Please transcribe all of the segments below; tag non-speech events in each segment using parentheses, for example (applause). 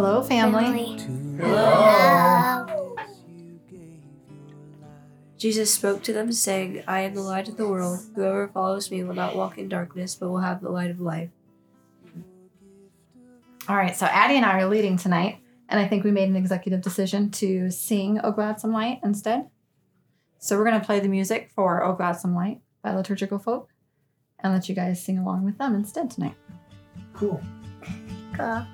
Hello, family. Hello. Jesus spoke to them, saying, I am the light of the world. Whoever follows me will not walk in darkness, but will have the light of life. All right, so Addie and I are leading tonight, and I think we made an executive decision to sing oh O Gracious Light instead. So we're going to play the music for oh O Gracious Light by Liturgical Folk and let you guys sing along with them instead tonight. Cool. Cool.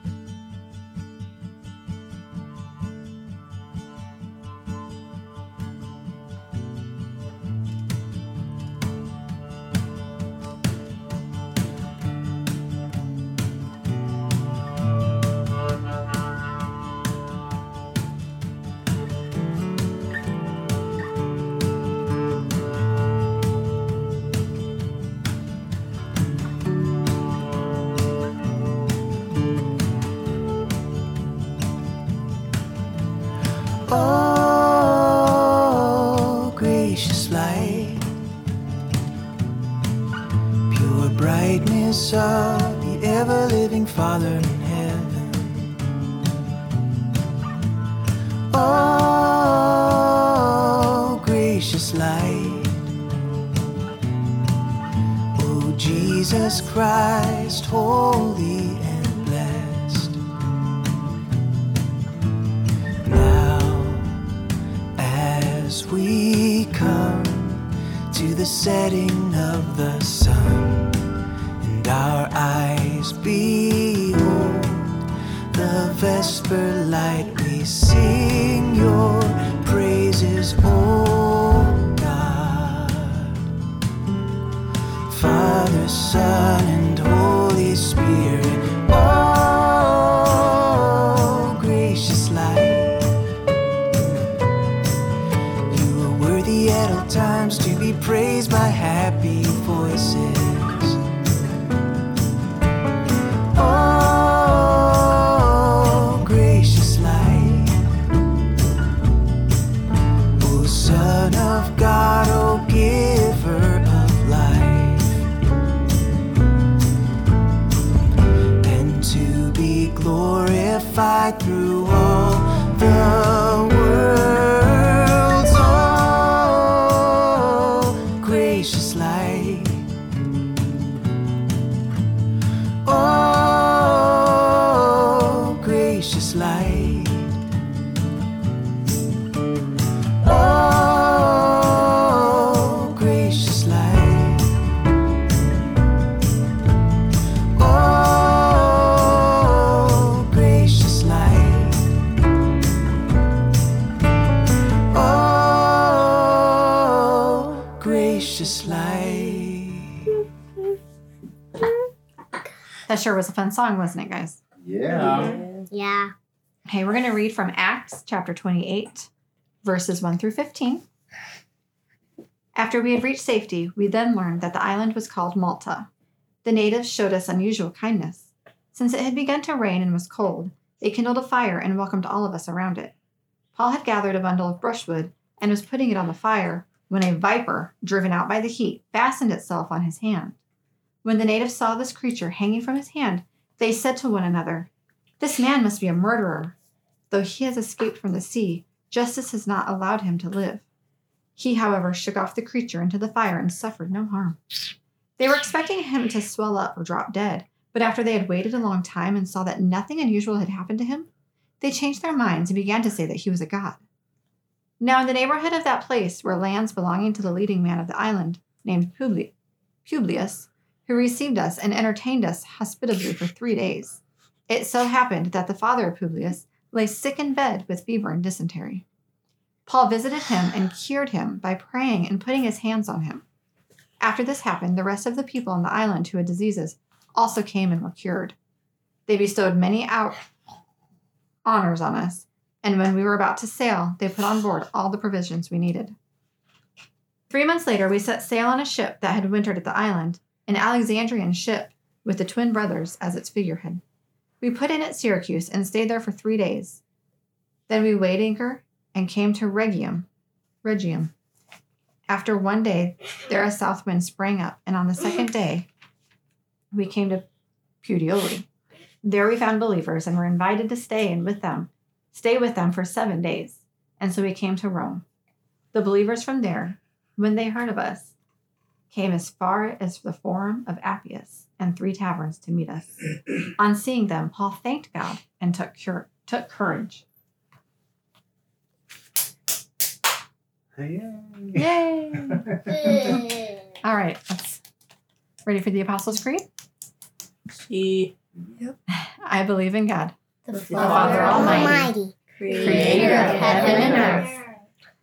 Jesus Christ, holy and blessed. Now, as we come to the setting of the sun, and our eyes behold the vesper light, are at all times to be praised by happy voices. Oh, gracious light. O Son of God, O Giver of life. And to be glorified through all the That sure was a fun song, wasn't it, guys? Yeah. Yeah. Okay, we're going to read from Acts chapter 28, verses 1 through 15. After we had reached safety, we then learned that the island was called Malta. The natives showed us unusual kindness. Since it had begun to rain and was cold, they kindled a fire and welcomed all of us around it. Paul had gathered a bundle of brushwood and was putting it on the fire when a viper, driven out by the heat, fastened itself on his hand. When the natives saw this creature hanging from his hand, they said to one another, This man must be a murderer. Though he has escaped from the sea, justice has not allowed him to live. He, however, shook off the creature into the fire and suffered no harm. They were expecting him to swell up or drop dead, but after they had waited a long time and saw that nothing unusual had happened to him, they changed their minds and began to say that he was a god. Now, in the neighborhood of that place were lands belonging to the leading man of the island, named Publi- Publius, who received us and entertained us hospitably for three days. It so happened that the father of Publius lay sick in bed with fever and dysentery. Paul visited him and cured him by praying and putting his hands on him. After this happened, the rest of the people on the island who had diseases also came and were cured. They bestowed many out honors on us, and when we were about to sail, they put on board all the provisions we needed. Three months later, we set sail on a ship that had wintered at the island, an Alexandrian ship with the twin brothers as its figurehead. We put in at Syracuse and stayed there for three days. Then we weighed anchor and came to Rhegium. Rhegium. After one day, there a south wind sprang up, and on the second day, we came to Puteoli. There we found believers and were invited to stay in with them, stay with them for seven days. And so we came to Rome. The believers from there, when they heard of us, came as far as the Forum of Appius and three taverns to meet us. On seeing them, Paul thanked God and took, cur- took courage. Yeah. Yay! (laughs) All right, let's ready for the Apostles' Creed. See, I believe in God, the Father Almighty, creator of heaven and earth.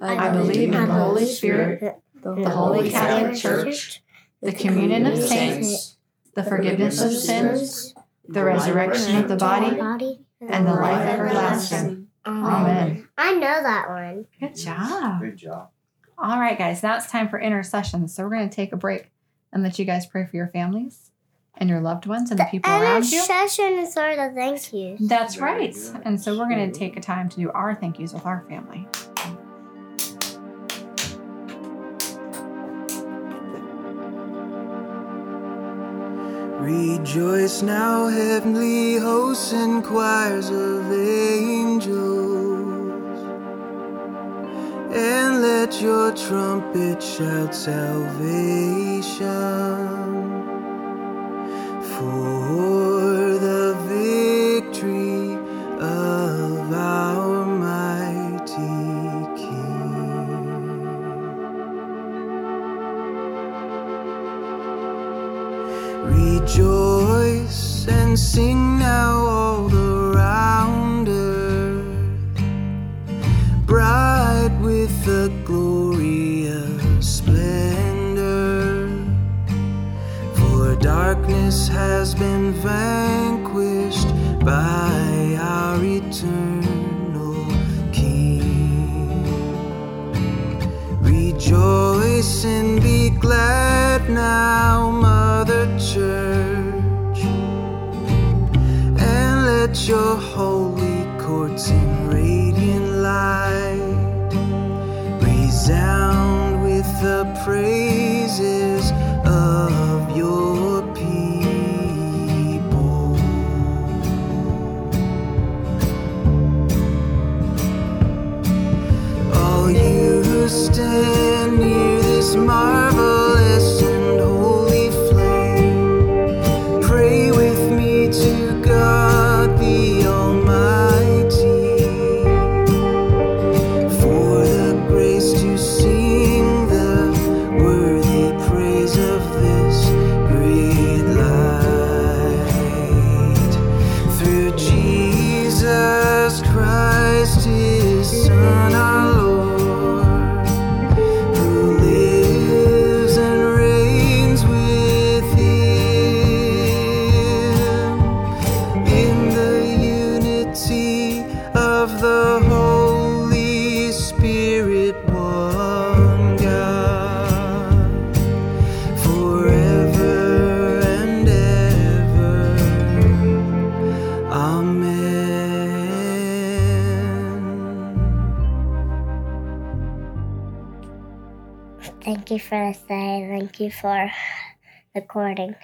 I believe in the Holy Spirit, the Holy Catholic Church, the communion of saints, the forgiveness of sins, the resurrection of the body, and the life everlasting. Amen. I know that one. Good job. Good job. All right, guys, now it's time for intercession. So we're going to take a break and let you guys pray for your families and your loved ones and the people around you. Intercession is sort of thank you. That's right. And so we're going to take a time to do our thank yous with our family. Rejoice now, heavenly hosts and choirs of angels, and let your trumpet shout salvation Sing now all around earth, bright with the glorious splendor. For darkness has been vanquished by our eternal King. Rejoice and be glad now, your holy courts in radiant light. Resound with the praises Thank you for the day. Thank you for recording.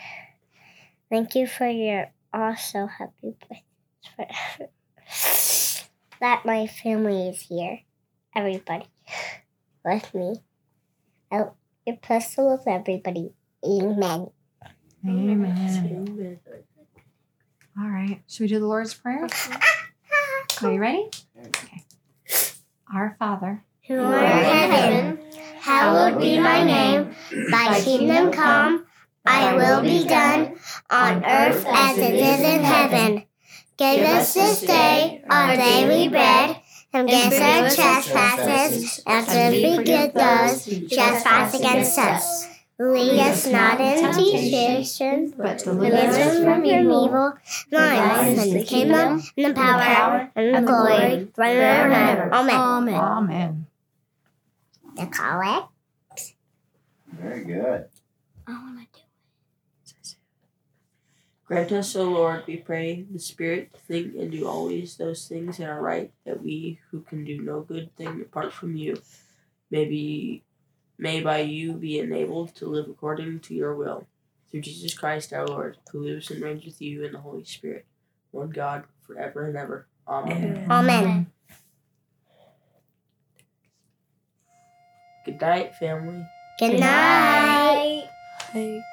Thank you for your also happy birthday. (laughs) that my family is here. Everybody with me. I, you're blessed with everybody. Amen. Amen. All right. Should we do the Lord's Prayer? (laughs) Are you ready? Okay. Our Father, Who art in heaven, hallowed be thy name. Thy kingdom come, thy will be done, on earth as it is in heaven. Give us this day our daily bread, and forgive our trespasses, as we forgive those who trespass against us. Lead us not into temptation, but but deliver deliver us from evil. Thine is the kingdom, and the power, and the glory, forever and ever. Amen. Amen. The collect. Very good. I want to do it. Grant us, O Lord, we pray, the Spirit to think and do always those things that are right, that we who can do no good thing apart from you, may be may by you be enabled to live according to your will. Through Jesus Christ our Lord, who lives and reigns with you in the Holy Spirit, one God, forever and ever. Amen. Amen. Good night, family. Good night. Bye.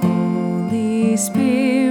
Holy Spirit.